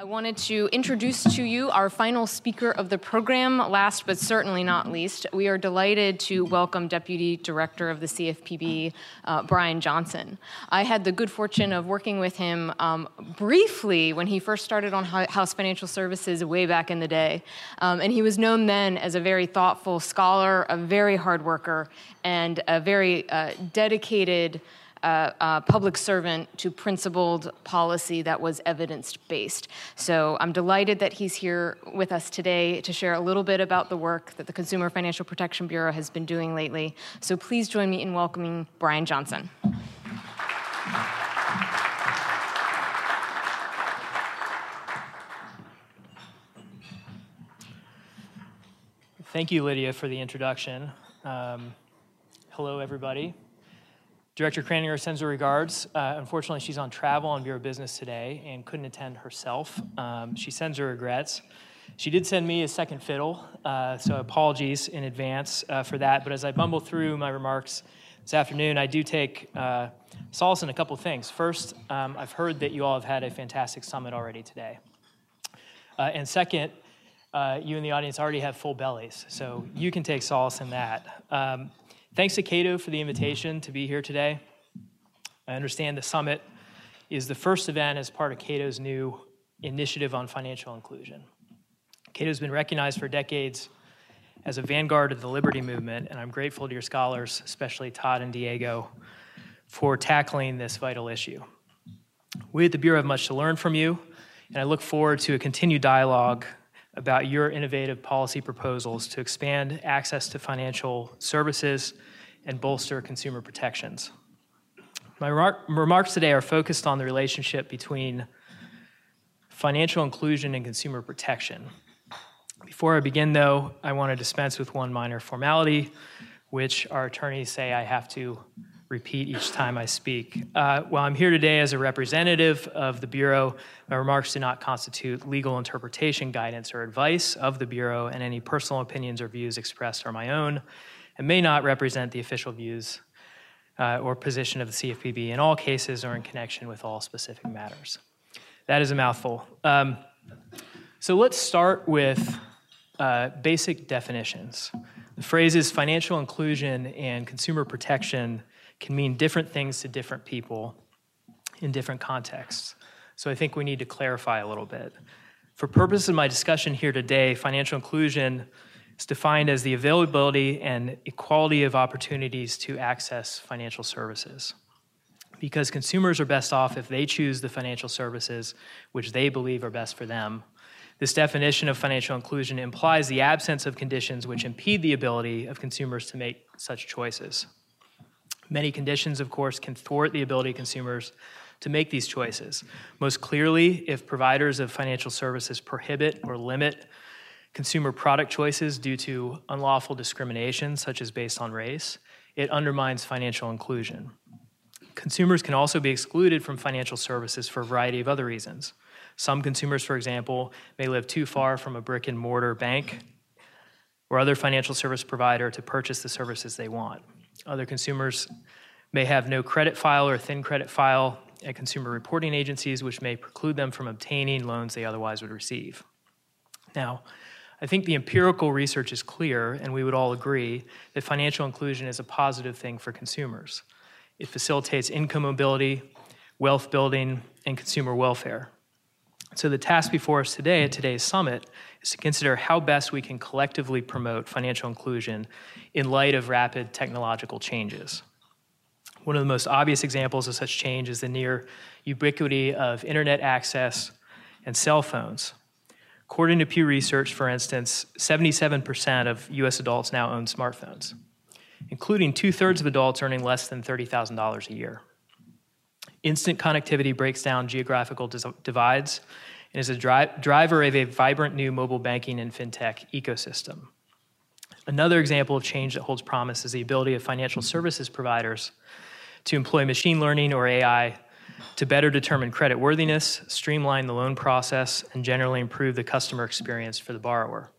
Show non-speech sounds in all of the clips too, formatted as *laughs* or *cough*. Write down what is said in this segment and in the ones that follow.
I wanted to introduce to you our final speaker of the program, last but certainly not least. We are delighted to welcome Deputy Director of the CFPB, uh, Brian Johnson. I had the good fortune of working with him um, briefly when he first started on House Financial Services way back in the day. Um, and he was known then as a very thoughtful scholar, a very hard worker, and a very uh, dedicated uh, uh, public servant to principled policy that was evidence based. So I'm delighted that he's here with us today to share a little bit about the work that the Consumer Financial Protection Bureau has been doing lately. So please join me in welcoming Brian Johnson. Thank you, Lydia, for the introduction. Um, hello, everybody. Director Kraninger sends her regards. Uh, unfortunately, she's on travel on Bureau Business today and couldn't attend herself. Um, she sends her regrets. She did send me a second fiddle, uh, so apologies in advance uh, for that. But as I bumble through my remarks this afternoon, I do take uh, solace in a couple things. First, um, I've heard that you all have had a fantastic summit already today. Uh, and second, uh, you in the audience already have full bellies, so you can take solace in that. Um, Thanks to Cato for the invitation to be here today. I understand the summit is the first event as part of Cato's new initiative on financial inclusion. Cato's been recognized for decades as a vanguard of the liberty movement, and I'm grateful to your scholars, especially Todd and Diego, for tackling this vital issue. We at the Bureau have much to learn from you, and I look forward to a continued dialogue about your innovative policy proposals to expand access to financial services and bolster consumer protections. My remarks today are focused on the relationship between financial inclusion and consumer protection. Before I begin, though, I want to dispense with one minor formality, which our attorneys say I have to repeat each time I speak. Uh, while I'm here today as a representative of the Bureau, my remarks do not constitute legal interpretation, guidance, or advice of the Bureau, and any personal opinions or views expressed are my own and may not represent the official views uh, or position of the CFPB in all cases or in connection with all specific matters. That is a mouthful. Um, so let's start with uh, basic definitions. The phrases financial inclusion and consumer protection can mean different things to different people in different contexts. So I think we need to clarify a little bit. For purposes of my discussion here today, financial inclusion is defined as the availability and equality of opportunities to access financial services. Because consumers are best off if they choose the financial services which they believe are best for them. This definition of financial inclusion implies the absence of conditions which impede the ability of consumers to make such choices. Many conditions, of course, can thwart the ability of consumers to make these choices. Most clearly, if providers of financial services prohibit or limit consumer product choices due to unlawful discrimination, such as based on race, it undermines financial inclusion. Consumers can also be excluded from financial services for a variety of other reasons. Some consumers, for example, may live too far from a brick and mortar bank or other financial service provider to purchase the services they want. Other consumers may have no credit file or thin credit file at consumer reporting agencies, which may preclude them from obtaining loans they otherwise would receive. Now, I think the empirical research is clear, and we would all agree that financial inclusion is a positive thing for consumers. It facilitates income mobility, wealth building, and consumer welfare. So, the task before us today at today's summit is to consider how best we can collectively promote financial inclusion in light of rapid technological changes. One of the most obvious examples of such change is the near ubiquity of internet access and cell phones. According to Pew Research, for instance, 77% of US adults now own smartphones, including two thirds of adults earning less than $30,000 a year. Instant connectivity breaks down geographical divides and is a dri- driver of a vibrant new mobile banking and fintech ecosystem. Another example of change that holds promise is the ability of financial services providers to employ machine learning or AI to better determine credit worthiness, streamline the loan process, and generally improve the customer experience for the borrower.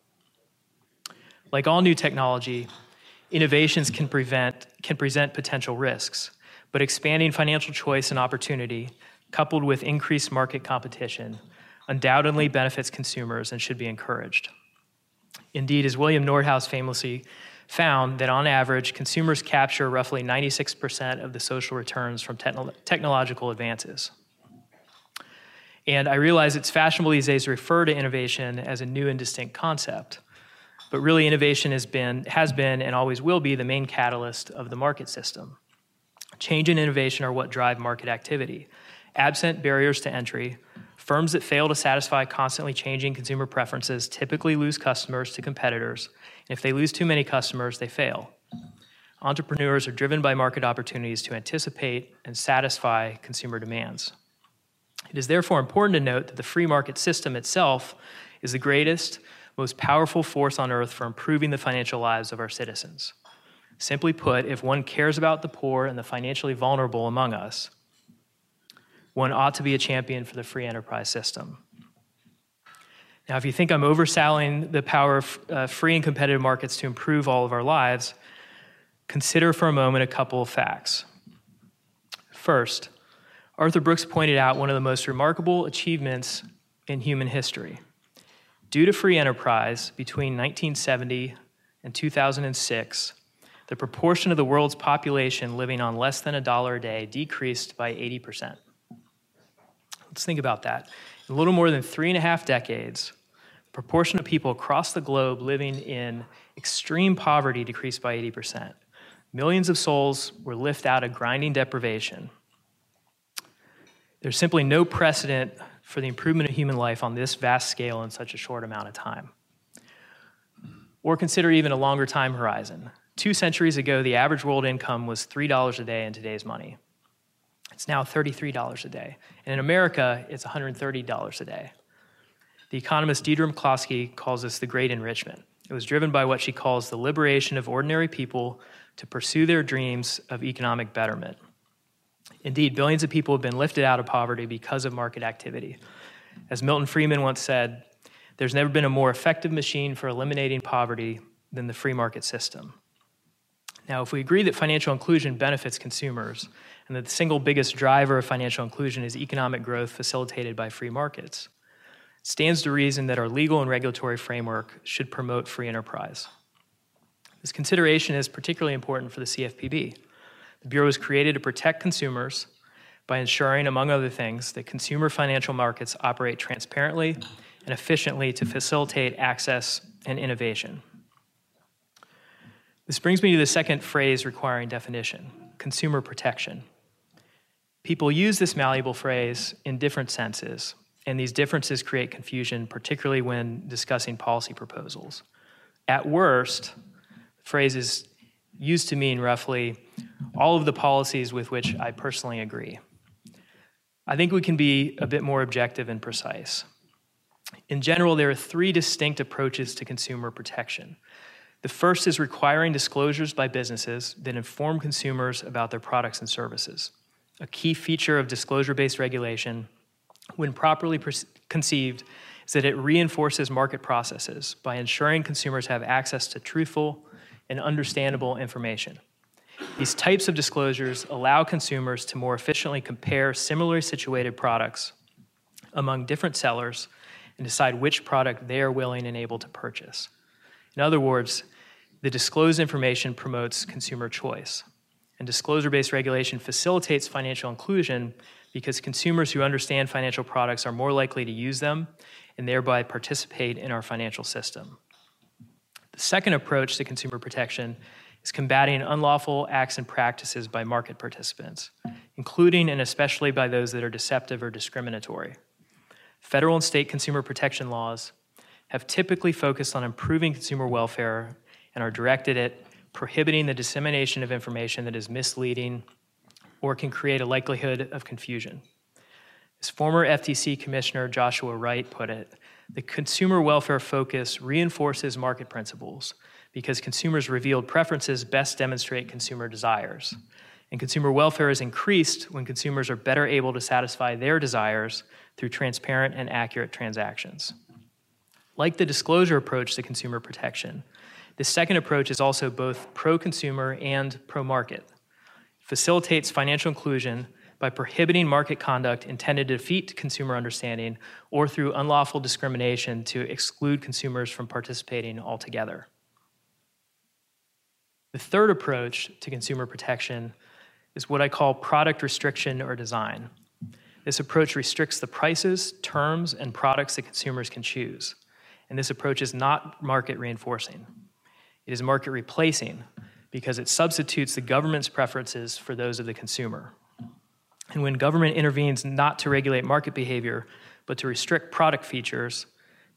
Like all new technology, innovations can, prevent, can present potential risks, but expanding financial choice and opportunity, coupled with increased market competition, undoubtedly benefits consumers and should be encouraged. Indeed, as William Nordhaus famously found, that on average, consumers capture roughly 96% of the social returns from techno- technological advances. And I realize it's fashionable these days to refer to innovation as a new and distinct concept. But really, innovation has been, has been and always will be the main catalyst of the market system. Change and innovation are what drive market activity. Absent barriers to entry, firms that fail to satisfy constantly changing consumer preferences typically lose customers to competitors. And if they lose too many customers, they fail. Entrepreneurs are driven by market opportunities to anticipate and satisfy consumer demands. It is therefore important to note that the free market system itself is the greatest, most powerful force on earth for improving the financial lives of our citizens. Simply put, if one cares about the poor and the financially vulnerable among us, one ought to be a champion for the free enterprise system. Now, if you think I'm overselling the power of uh, free and competitive markets to improve all of our lives, consider for a moment a couple of facts. First, Arthur Brooks pointed out one of the most remarkable achievements in human history. Due to free enterprise, between 1970 and 2006, the proportion of the world's population living on less than a dollar a day decreased by 80%. Let's think about that. In a little more than three and a half decades, the proportion of people across the globe living in extreme poverty decreased by 80%. Millions of souls were lifted out of grinding deprivation there's simply no precedent for the improvement of human life on this vast scale in such a short amount of time. Or consider even a longer time horizon. Two centuries ago, the average world income was $3 a day in today's money. It's now $33 a day. And in America, it's $130 a day. The economist Deirdre McCloskey calls this the Great Enrichment. It was driven by what she calls the liberation of ordinary people to pursue their dreams of economic betterment. Indeed, billions of people have been lifted out of poverty because of market activity. As Milton Friedman once said, there's never been a more effective machine for eliminating poverty than the free market system. Now, if we agree that financial inclusion benefits consumers and that the single biggest driver of financial inclusion is economic growth facilitated by free markets, it stands to reason that our legal and regulatory framework should promote free enterprise. This consideration is particularly important for the CFPB. The Bureau was created to protect consumers by ensuring, among other things, that consumer financial markets operate transparently and efficiently to facilitate access and innovation. This brings me to the second phrase requiring definition consumer protection. People use this malleable phrase in different senses, and these differences create confusion, particularly when discussing policy proposals. At worst, the phrase is used to mean roughly all of the policies with which I personally agree. I think we can be a bit more objective and precise. In general, there are three distinct approaches to consumer protection. The first is requiring disclosures by businesses that inform consumers about their products and services. A key feature of disclosure based regulation, when properly conceived, is that it reinforces market processes by ensuring consumers have access to truthful and understandable information. These types of disclosures allow consumers to more efficiently compare similarly situated products among different sellers and decide which product they are willing and able to purchase. In other words, the disclosed information promotes consumer choice. And disclosure based regulation facilitates financial inclusion because consumers who understand financial products are more likely to use them and thereby participate in our financial system. The second approach to consumer protection is combating unlawful acts and practices by market participants, including and especially by those that are deceptive or discriminatory. Federal and state consumer protection laws have typically focused on improving consumer welfare and are directed at prohibiting the dissemination of information that is misleading or can create a likelihood of confusion. As former FTC Commissioner Joshua Wright put it, the consumer welfare focus reinforces market principles because consumers' revealed preferences best demonstrate consumer desires. And consumer welfare is increased when consumers are better able to satisfy their desires through transparent and accurate transactions. Like the disclosure approach to consumer protection, this second approach is also both pro consumer and pro market. It facilitates financial inclusion by prohibiting market conduct intended to defeat consumer understanding or through unlawful discrimination to exclude consumers from participating altogether. The third approach to consumer protection is what I call product restriction or design. This approach restricts the prices, terms, and products that consumers can choose. And this approach is not market reinforcing. It is market replacing because it substitutes the government's preferences for those of the consumer. And when government intervenes not to regulate market behavior, but to restrict product features,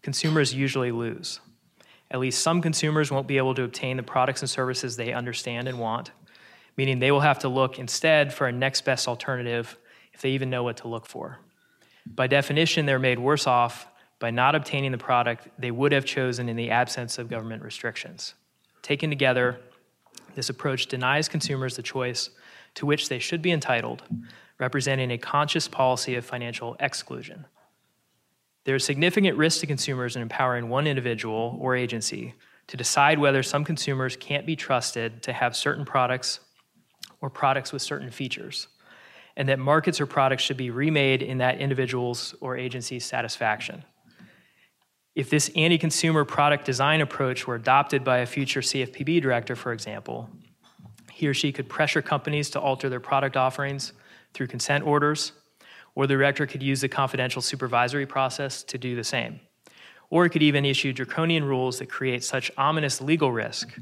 consumers usually lose. At least some consumers won't be able to obtain the products and services they understand and want, meaning they will have to look instead for a next best alternative if they even know what to look for. By definition, they're made worse off by not obtaining the product they would have chosen in the absence of government restrictions. Taken together, this approach denies consumers the choice to which they should be entitled, representing a conscious policy of financial exclusion. There is significant risk to consumers in empowering one individual or agency to decide whether some consumers can't be trusted to have certain products or products with certain features, and that markets or products should be remade in that individual's or agency's satisfaction. If this anti consumer product design approach were adopted by a future CFPB director, for example, he or she could pressure companies to alter their product offerings through consent orders, or the director could use the confidential supervisory process to do the same. Or it could even issue draconian rules that create such ominous legal risk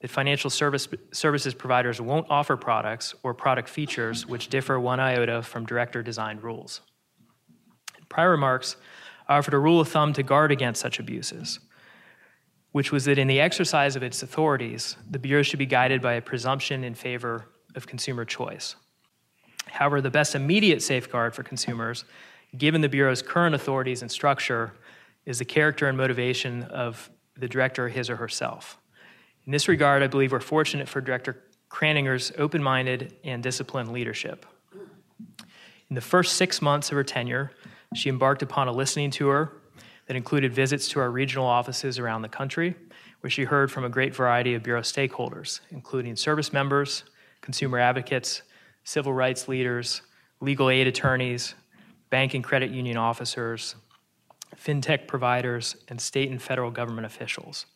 that financial service, services providers won't offer products or product features which differ one iota from director designed rules. In prior remarks, Offered a rule of thumb to guard against such abuses, which was that in the exercise of its authorities, the Bureau should be guided by a presumption in favor of consumer choice. However, the best immediate safeguard for consumers, given the Bureau's current authorities and structure, is the character and motivation of the director, his or herself. In this regard, I believe we're fortunate for Director Kraninger's open minded and disciplined leadership. In the first six months of her tenure, she embarked upon a listening tour that included visits to our regional offices around the country, where she heard from a great variety of Bureau stakeholders, including service members, consumer advocates, civil rights leaders, legal aid attorneys, bank and credit union officers, fintech providers, and state and federal government officials.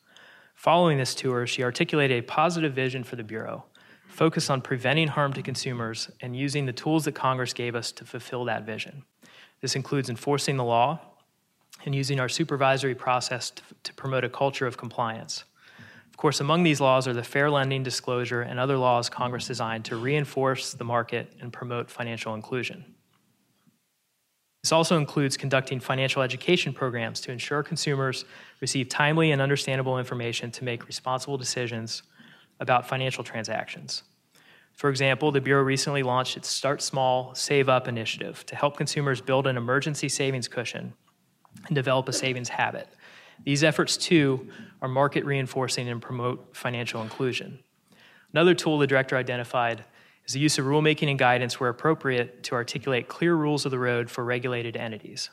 Following this tour, she articulated a positive vision for the Bureau, focused on preventing harm to consumers and using the tools that Congress gave us to fulfill that vision. This includes enforcing the law and using our supervisory process to, to, promote a culture of compliance. Of course, among these laws are the fair lending disclosure and other laws Congress designed to reinforce the market and promote financial inclusion. This also includes conducting financial education programs to ensure consumers receive timely and understandable information to make responsible decisions about financial transactions. For example, the Bureau recently launched its Start Small, Save Up initiative to help consumers build an emergency savings cushion and develop a savings habit. These efforts, too, are market reinforcing and promote financial inclusion. Another tool the director identified is the use of rulemaking and guidance where appropriate to articulate clear rules of the road for regulated entities.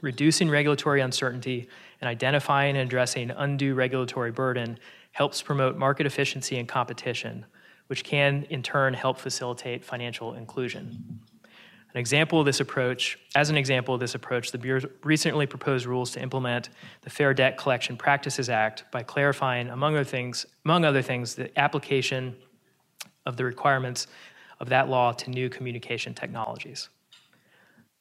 Reducing regulatory uncertainty and identifying and addressing undue regulatory burden helps promote market efficiency and competition which can in turn help facilitate financial inclusion. An example of this approach, as an example of this approach, the Bureau recently proposed rules to implement the Fair Debt Collection Practices Act by clarifying, among other things, among other things, the application of the requirements of that law to new communication technologies.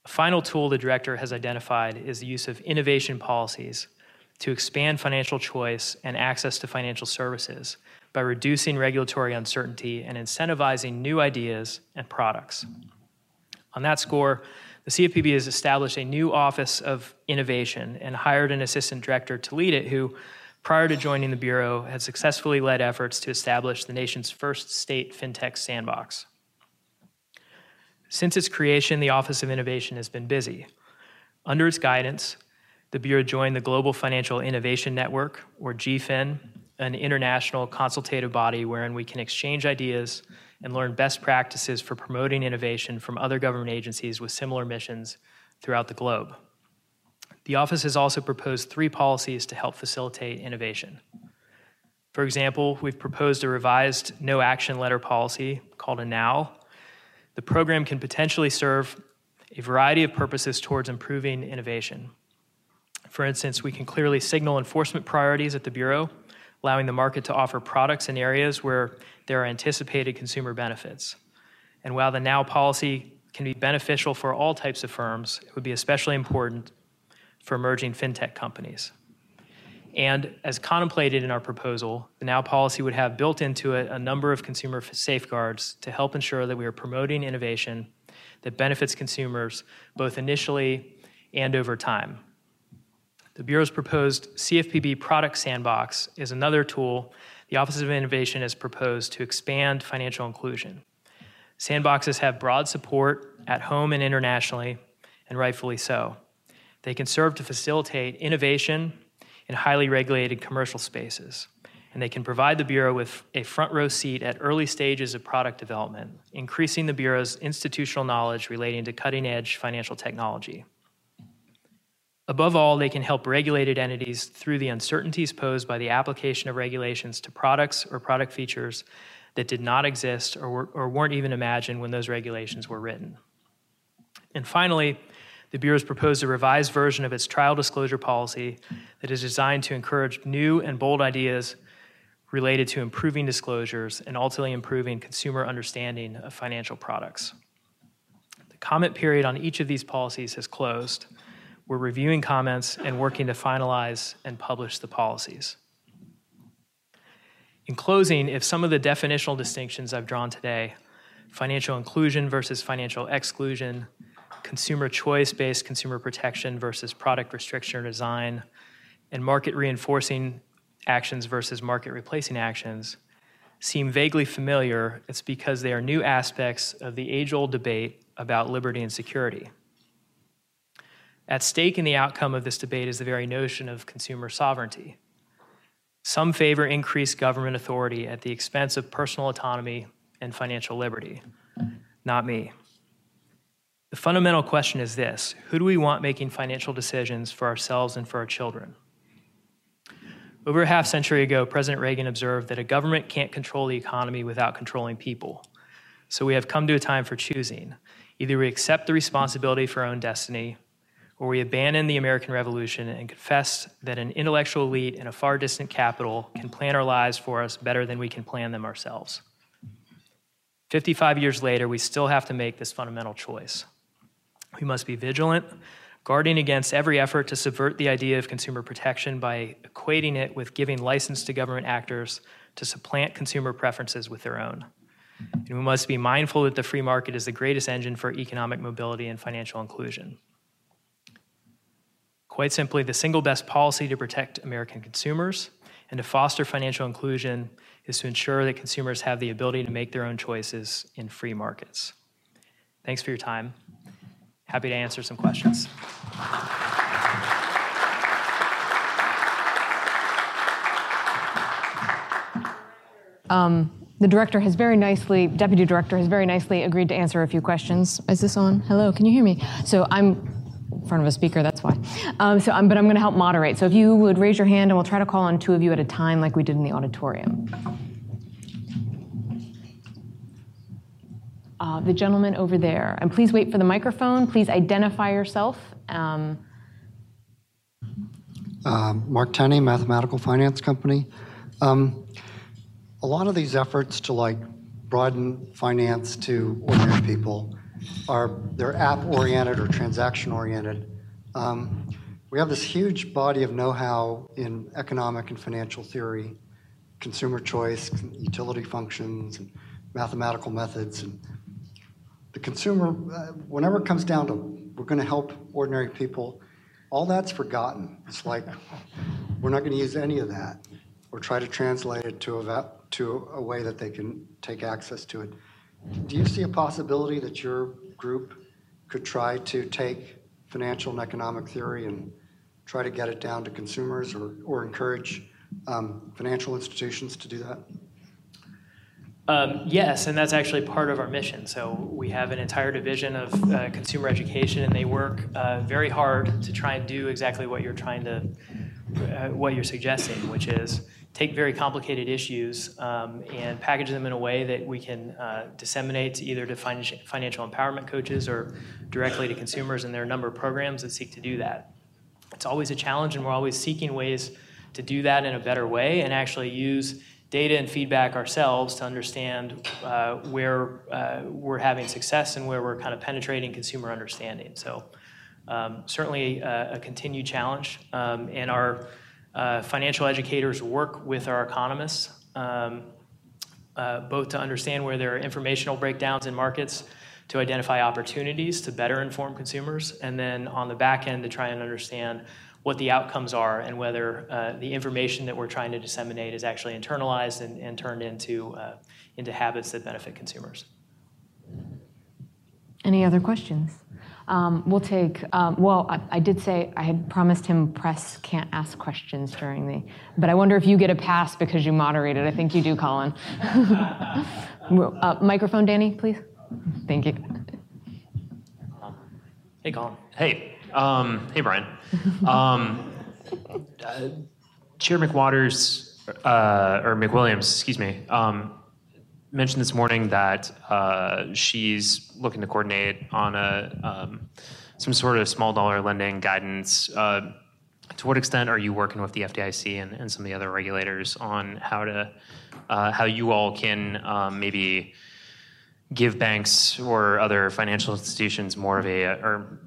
A final tool the director has identified is the use of innovation policies to expand financial choice and access to financial services by reducing regulatory uncertainty and incentivizing new ideas and products. On that score, the CFPB has established a new Office of Innovation and hired an assistant director to lead it who, prior to joining the Bureau, had successfully led efforts to establish the nation's first state fintech sandbox. Since its creation, the Office of Innovation has been busy. Under its guidance, the Bureau joined the Global Financial Innovation Network, or GFIN, an international consultative body wherein we can exchange ideas and learn best practices for promoting innovation from other government agencies with similar missions throughout the globe. The office has also proposed three policies to help facilitate innovation. For example, we've proposed a revised no action letter policy called a NOW The program can potentially serve a variety of purposes towards improving innovation. For instance, we can clearly signal enforcement priorities at the Bureau, allowing the market to offer products in areas where there are anticipated consumer benefits. And while the now policy can be beneficial for all types of firms, it would be especially important for emerging fintech companies. And as contemplated in our proposal, the now policy would have built into it a number of consumer safeguards to help ensure that we are promoting innovation that benefits consumers both initially and over time. The Bureau's proposed CFPB product sandbox is another tool the Office of Innovation has proposed to expand financial inclusion. Sandboxes have broad support at home and internationally, and rightfully so. They can serve to facilitate innovation in highly regulated commercial spaces, and they can provide the Bureau with a front row seat at early stages of product development, increasing the Bureau's institutional knowledge relating to cutting edge financial technology. Above all, they can help regulated entities through the uncertainties posed by the application of regulations to products or product features that did not exist or, were, or weren't even imagined when those regulations were written. And finally, the Bureau has proposed a revised version of its trial disclosure policy that is designed to encourage new and bold ideas related to improving disclosures and ultimately improving consumer understanding of financial products. The comment period on each of these policies has closed. We're reviewing comments and working to finalize and publish the policies. In closing, if some of the definitional distinctions I've drawn today, financial inclusion versus financial exclusion, consumer choice based consumer protection versus product restriction or design, and market reinforcing actions versus market replacing actions seem vaguely familiar, it's because they are new aspects of the age old debate about liberty and security. At stake in the outcome of this debate is the very notion of consumer sovereignty. Some favor increased government authority at the expense of personal autonomy and financial liberty. Not me. The fundamental question is this Who do we want making financial decisions for ourselves and for our children? Over a half century ago, President Reagan observed that a government can't control the economy without controlling people. So we have come to a time for choosing. Either we accept the responsibility for our own destiny, or we abandon the American Revolution and confess that an intellectual elite in a far distant capital can plan our lives for us better than we can plan them ourselves. 55 years later, we still have to make this fundamental choice. We must be vigilant, guarding against every effort to subvert the idea of consumer protection by equating it with giving license to government actors to supplant consumer preferences with their own. And we must be mindful that the free market is the greatest engine for economic mobility and financial inclusion. Quite simply, the single best policy to protect American consumers and to foster financial inclusion is to ensure that consumers have the ability to make their own choices in free markets. Thanks for your time. Happy to answer some questions. Um, the director has very nicely, deputy director has very nicely agreed to answer a few questions. Is this on? Hello, can you hear me? So I'm in front of a speaker, that's why. Um, so I'm, but I'm going to help moderate. So if you would raise your hand, and we'll try to call on two of you at a time, like we did in the auditorium. uh, the gentleman over there. And please wait for the microphone. Please identify yourself. Um, uh, Mark Tenney, Mathematical Finance Company. Um, a lot of these efforts to like broaden finance to ordinary people are they're app oriented or transaction oriented. Um, we have this huge body of know-how in economic and financial theory, consumer choice, utility functions, and mathematical methods, and the consumer, uh, whenever it comes down to we're going to help ordinary people, all that's forgotten. It's like we're not going to use any of that or try to translate it to a, to a way that they can take access to it. Do you see a possibility that your group could try to take financial and economic theory and try to get it down to consumers or, or encourage um, financial institutions to do that? Um, yes, and that's actually part of our mission. So we have an entire division of uh, consumer education, and they work uh, very hard to try and do exactly what you're trying to, uh, what you're suggesting, which is take very complicated issues um, and package them in a way that we can uh, disseminate to either to financial, empowerment coaches or directly to consumers. And there are a number of programs that seek to do that. It's always a challenge, and we're always seeking ways to do that in a better way and actually use data and feedback ourselves to understand uh, where uh, we're having success and where we're kind of penetrating consumer understanding. So, um, certainly a, a, continued challenge. Um, and our uh, financial educators work with our economists, um, uh, both to understand where there are informational breakdowns in markets, to identify opportunities to better inform consumers, and then on the back end to try and understand what the outcomes are and whether uh, the information that we're trying to disseminate is actually internalized and, and turned into, uh, into habits that benefit consumers. Any other questions? Um, we'll take, um, well, I, I, did say I had promised him press can't ask questions during the, but I wonder if you get a pass because you moderated. I think you do, Colin. *laughs* uh, microphone, Danny, please. Thank you. Hey, Colin. Hey. Um, hey, Brian. *laughs* Um, uh, Chair McWaters, uh, or McWilliams, excuse me, um, mentioned this morning that uh, she's looking to coordinate on a um, some sort of small dollar lending guidance. Uh, to what extent are you working with the FDIC and, and some of the other regulators on how to uh, how you all can um, maybe give banks or other financial institutions more of a or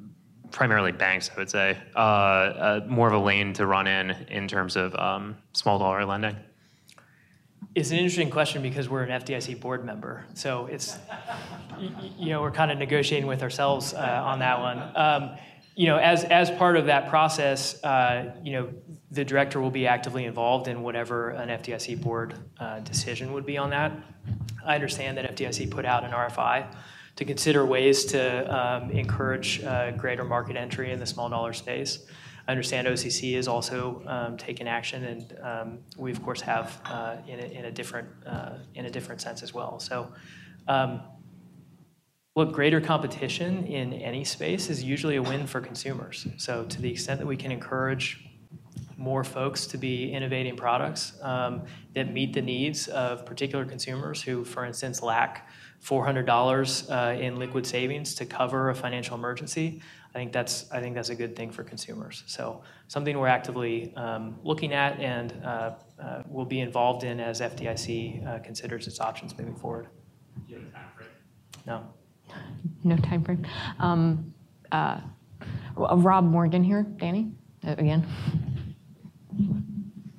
primarily banks, I would say, uh, uh, more of a lane to run in in terms of um, small dollar lending? It's an interesting question because we're an FDIC board member, so it's you know we're kind of negotiating with ourselves uh, on that one. Um, you know, as as part of that process, uh, you know, the director will be actively involved in whatever an FDIC board uh, decision would be on that. I understand that FDIC put out an RFI to consider ways to um, encourage uh, greater market entry in the small dollar space. I understand OCC is also um, taking action, and um, we of course have uh, in, a, in, a, different uh, in a different sense as well. So, um, look, greater competition in any space is usually a win for consumers. So, to the extent that we can encourage more folks to be innovating products um, that meet the needs of particular consumers who, for instance, lack $400 uh, in liquid savings to cover a financial emergency, I think that's I think that's a good thing for consumers. So something we're actively um, looking at and uh, uh, will be involved in as FDIC uh, considers its options moving forward. Do you have a time frame? No. No time frame. Um, uh, Rob Morgan here, Danny, uh, again.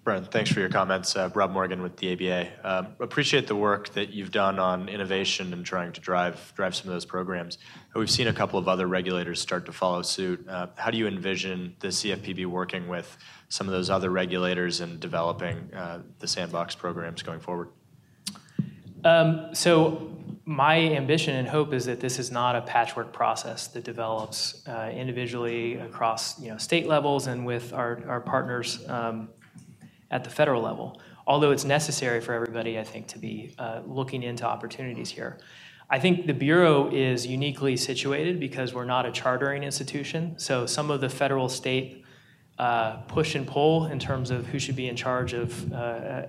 Brent, thanks for your comments. Uh, Rob Morgan with the ABA. Um, appreciate the work that you've done on innovation and trying to drive drive some of those programs. We've seen a couple of other regulators start to follow suit. Uh, how do you envision the CFPB working with some of those other regulators and developing uh, the sandbox programs going forward? Um, so my ambition and hope is that this is not a patchwork process that develops individually across you know state levels and with our, our partners um, at the federal level. Although it's necessary for everybody, I think, to be uh, looking into opportunities here. I think the Bureau is uniquely situated because we're not a chartering institution. So some of the federal state uh, push and pull in terms of who should be in charge of, uh,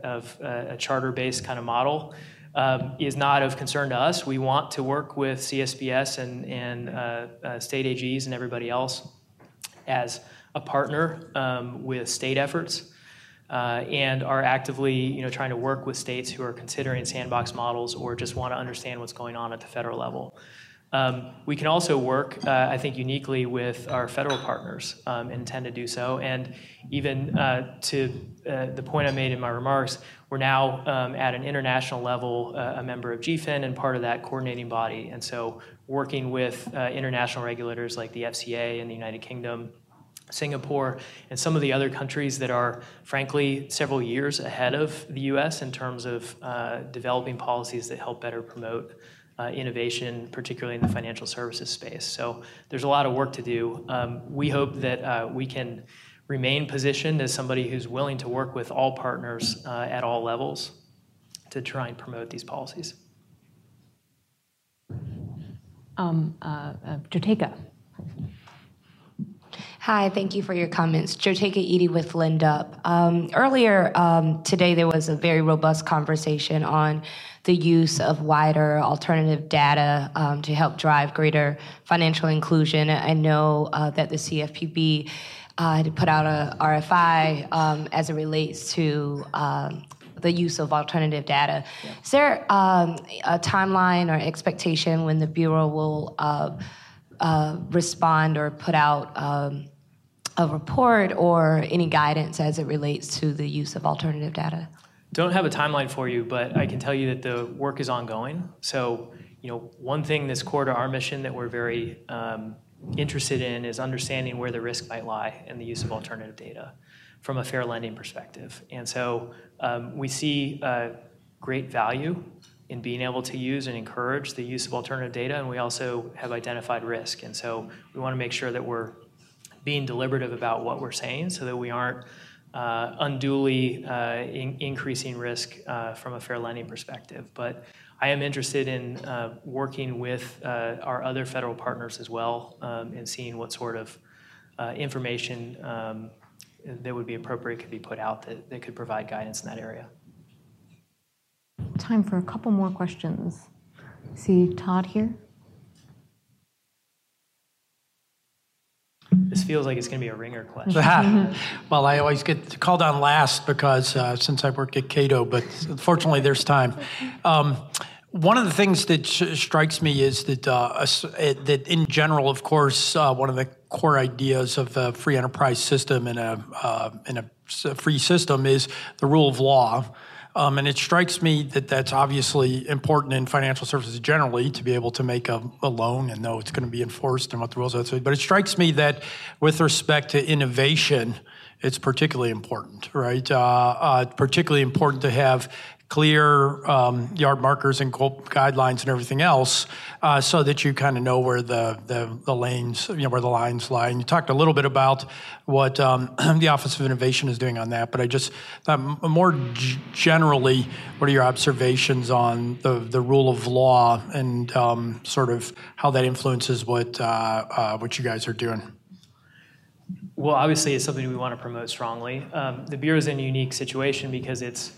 of uh, a charter based kind of model um, is not of concern to us. We want to work with CSBS and, and uh, uh, state AGs and everybody else as a partner um, with state efforts and are actively you know, trying to work with states who are considering sandbox models or just want to understand what's going on at the federal level. Um, we can also work, uh, I think, uniquely with our federal partners um, and intend to do so. And even uh, to uh, the point I made in my remarks, we're now um, at an international level uh, a member of GFIN and part of that coordinating body. And so, working with uh, international regulators like the FCA in the United Kingdom, Singapore, and some of the other countries that are, frankly, several years ahead of the US in terms of uh, developing policies that help better promote uh, innovation, particularly in the financial services space. So there's a lot of work to do. Um, we hope that uh, we can remain positioned as somebody who's willing to work with all partners uh, at all levels to try and promote these policies. Um, uh, uh, Jotaka. Hi, thank you for your comments. Jotaka Eaddy with LendUp. Um, earlier um, today, there was a very robust conversation on the use of wider alternative data um, to help drive greater financial inclusion. I know uh, that the CFPB uh, had put out a RFI um, as it relates to um, the use of alternative data. Is there um, a timeline or expectation when the Bureau will uh, uh, respond or put out um, a report or any guidance as it relates to the use of alternative data? Don't have a timeline for you, but I can tell you that the work is ongoing. So, you know, one thing that's core to our mission that we're very um, interested in is understanding where the risk might lie in the use of alternative data from a fair lending perspective. And so um, we see uh, great value in being able to use and encourage the use of alternative data, and we also have identified risk. And so we want to make sure that we're being deliberative about what we're saying so that we aren't uh, unduly uh, in- increasing risk uh, from a fair lending perspective. But I am interested in uh, working with uh, our other federal partners as well um, and seeing what sort of uh, information um, that would be appropriate could be put out that, that could provide guidance in that area. Time for a couple more questions. See Todd here. This feels like it's going to be a ringer question. *laughs* *laughs* well, I always get called on last because uh, since I work at Cato, but fortunately there's time. Um, one of the things that sh- strikes me is that uh, that in general, of course, uh, one of the core ideas of a free enterprise system and a uh, in a free system is the rule of law. Um, and it strikes me that that's obviously important in financial services generally to be able to make a, a loan and know it's going to be enforced and what the rules are. But it strikes me that with respect to innovation, it's particularly important, right? Uh, uh, particularly important to have clear um, yard markers and guidelines and everything else, uh, so that you kind of know where the, the, the lanes, you know, where the lines lie. And you talked a little bit about what um, *clears throat* the Office of Innovation is doing on that, but I just thought more g- generally, what are your observations on the the rule of law and um, sort of how that influences what uh, uh, what you guys are doing? Well, obviously, it's something we want to promote strongly. Um, the Bureau is in a unique situation because it's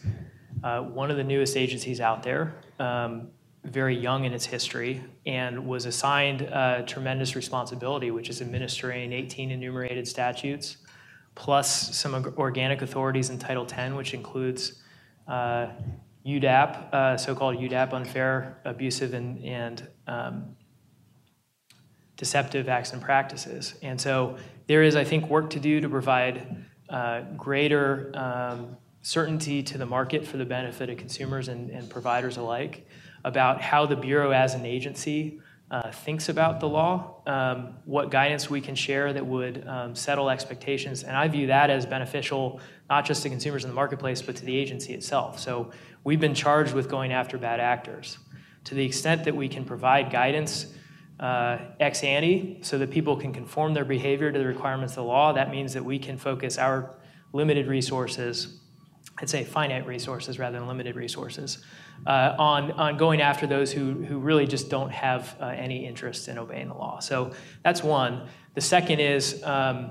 one of the newest agencies out there, um, very young in its history, and was assigned uh, tremendous responsibility, which is administering 18 enumerated statutes, plus some organic authorities in Title 10, which includes uh, UDAP, uh, so-called UDAP, unfair, abusive, and, um, deceptive acts and practices. And so there is, I think, work to do to provide uh, greater um, certainty to the market for the benefit of consumers and, and providers alike about how the Bureau as an agency uh, thinks about the law, um, what guidance we can share that would um, settle expectations. And I view that as beneficial not just to consumers in the marketplace, but to the agency itself. So we've been charged with going after bad actors. To the extent that we can provide guidance uh, ex ante so that people can conform their behavior to the requirements of the law, that means that we can focus our limited resources I'd say finite resources rather than limited resources, uh, on, on going after those who, who really just don't have uh, any interest in obeying the law. So that's one. The second is um,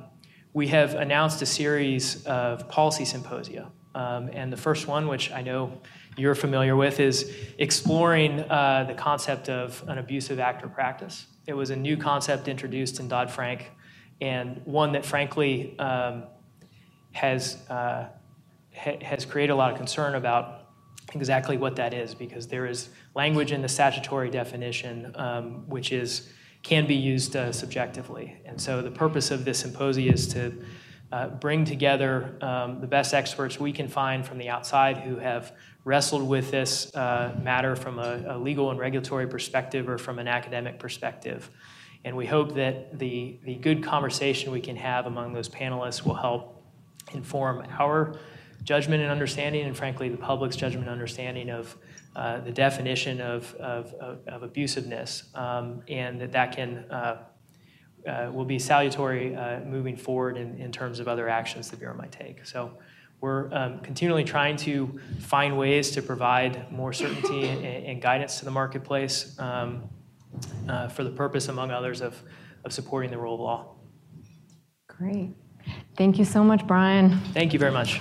we have announced a series of policy symposia. Um, and the first one, which I know you're familiar with, is exploring uh, the concept of an abusive act or practice. It was a new concept introduced in Dodd Frank, and one that frankly um, has uh, ha- has created a lot of concern about exactly what that is because there is language in the statutory definition um, which is can be used uh, subjectively. And so the purpose of this symposium is to uh, bring together um, the best experts we can find from the outside who have wrestled with this uh, matter from a, a, legal and regulatory perspective or from an academic perspective. And we hope that the, the good conversation we can have among those panelists will help inform our judgment and understanding, and frankly, the public's judgment and understanding of uh, the definition of, of, of, abusiveness, um, and that that can uh, uh, will be salutary uh, moving forward in, in terms of other actions the Bureau might take. So we're um, continually trying to find ways to provide more certainty and, and guidance to the marketplace um, uh, for the purpose, among others, of, of supporting the rule of law. Great. Thank you so much, Brian. Thank you very much.